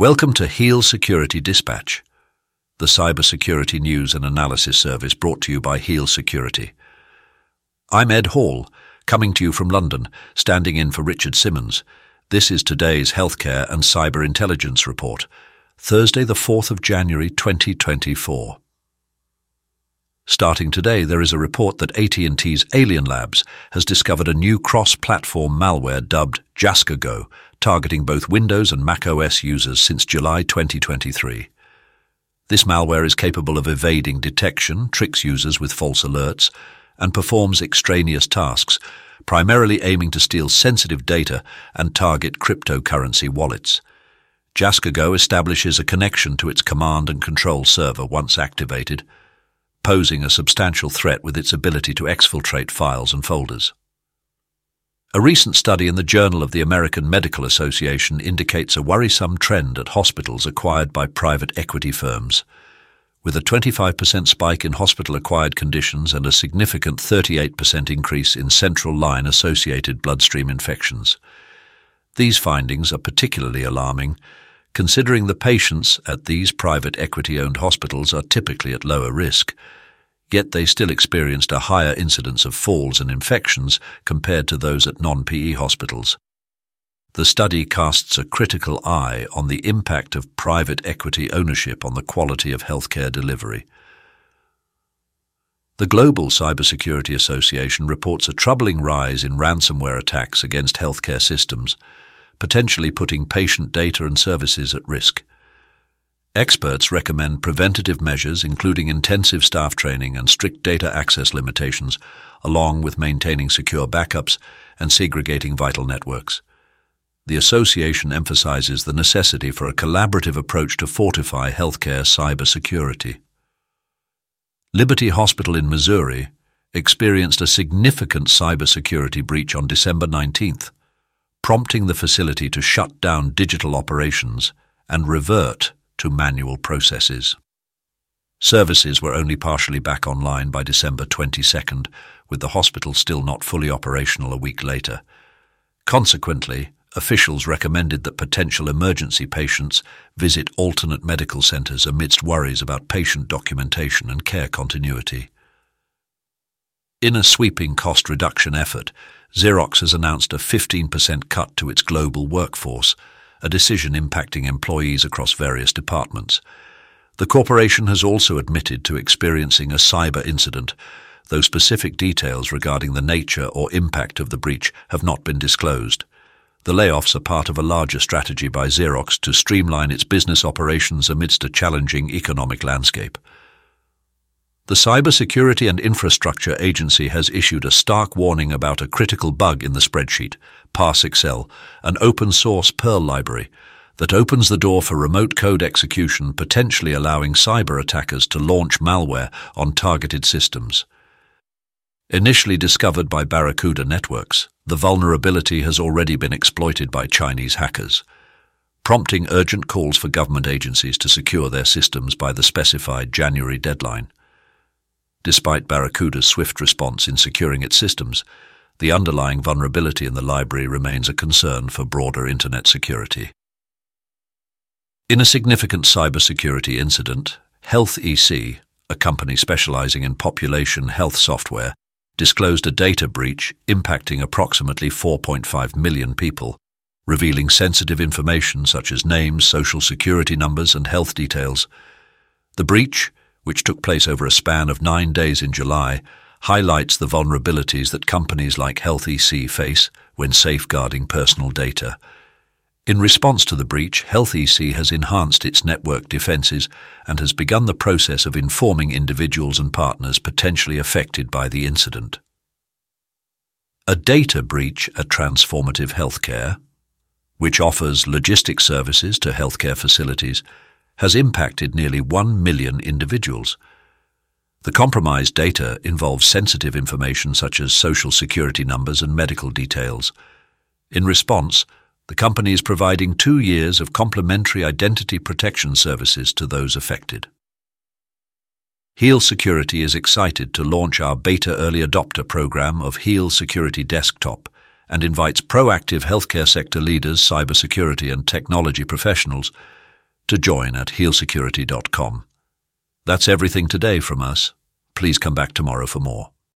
Welcome to Heal Security Dispatch, the cybersecurity news and analysis service brought to you by Heal Security. I'm Edd Hall, coming to you from London, standing in for Richard Simmons. This is today's Healthcare and Cyber Intelligence Report, Thursday the 4th of January 2024. Starting today, there is a report that AT&T's Alien Labs has discovered a new cross-platform malware dubbed JaskaGo, targeting both Windows and macOS users since July 2023. This malware is capable of evading detection, tricks users with false alerts, and performs extraneous tasks, primarily aiming to steal sensitive data and target cryptocurrency wallets. JaskaGo establishes a connection to its command and control server once activated, posing a substantial threat with its ability to exfiltrate files and folders. A recent study in the Journal of the American Medical Association indicates a worrisome trend at hospitals acquired by private equity firms, with a 25% spike in hospital-acquired conditions and a significant 38% increase in central line-associated bloodstream infections. These findings are particularly alarming, considering the patients at these private equity-owned hospitals are typically at lower risk, yet they still experienced a higher incidence of falls and infections compared to those at non-PE hospitals. The study casts a critical eye on the impact of private equity ownership on the quality of healthcare delivery. The Global Cybersecurity Association reports a troubling rise in ransomware attacks against healthcare systems, potentially putting patient data and services at risk. Experts recommend preventative measures including intensive staff training and strict data access limitations, along with maintaining secure backups and segregating vital networks. The association emphasizes the necessity for a collaborative approach to fortify healthcare cybersecurity. Liberty Hospital in Missouri experienced a significant cybersecurity breach on December 19th prompting the facility to shut down digital operations and revert to manual processes. Services were only partially back online by December 22nd, with the hospital still not fully operational a week later. Consequently, officials recommended that potential emergency patients visit alternate medical centres amidst worries about patient documentation and care continuity. In a sweeping cost reduction effort, Xerox has announced a 15% cut to its global workforce, a decision impacting employees across various departments. The corporation has also admitted to experiencing a cyber incident, though specific details regarding the nature or impact of the breach have not been disclosed. The layoffs are part of a larger strategy by Xerox to streamline its business operations amidst a challenging economic landscape. The Cybersecurity and Infrastructure Agency has issued a stark warning about a critical bug in the spreadsheet, ParseExcel, an open-source Perl library, that opens the door for remote code execution potentially allowing cyber attackers to launch malware on targeted systems. Initially discovered by Barracuda Networks, the vulnerability has already been exploited by Chinese hackers, prompting urgent calls for government agencies to secure their systems by the specified January deadline. Despite Barracuda's swift response in securing its systems, the underlying vulnerability in the library remains a concern for broader Internet security. In a significant cybersecurity incident, HealthEC, a company specializing in population health software, disclosed a data breach impacting approximately 4.5 million people, revealing sensitive information such as names, social security numbers, and health details. The breach, which took place over a span of nine days in July, highlights the vulnerabilities that companies like HealthEC face when safeguarding personal data. In response to the breach, HealthEC has enhanced its network defenses and has begun the process of informing individuals and partners potentially affected by the incident. A data breach at Transformative Healthcare, which offers logistics services to healthcare facilities, has impacted nearly 1 million individuals. The compromised data involves sensitive information such as social security numbers and medical details. In response, the company is providing two years of complimentary identity protection services to those affected. Heal Security is excited to launch our beta early adopter program of Heal Security Desktop and invites proactive healthcare sector leaders, cybersecurity and technology professionals to join at healsecurity.com. That's everything today from us. Please come back tomorrow for more.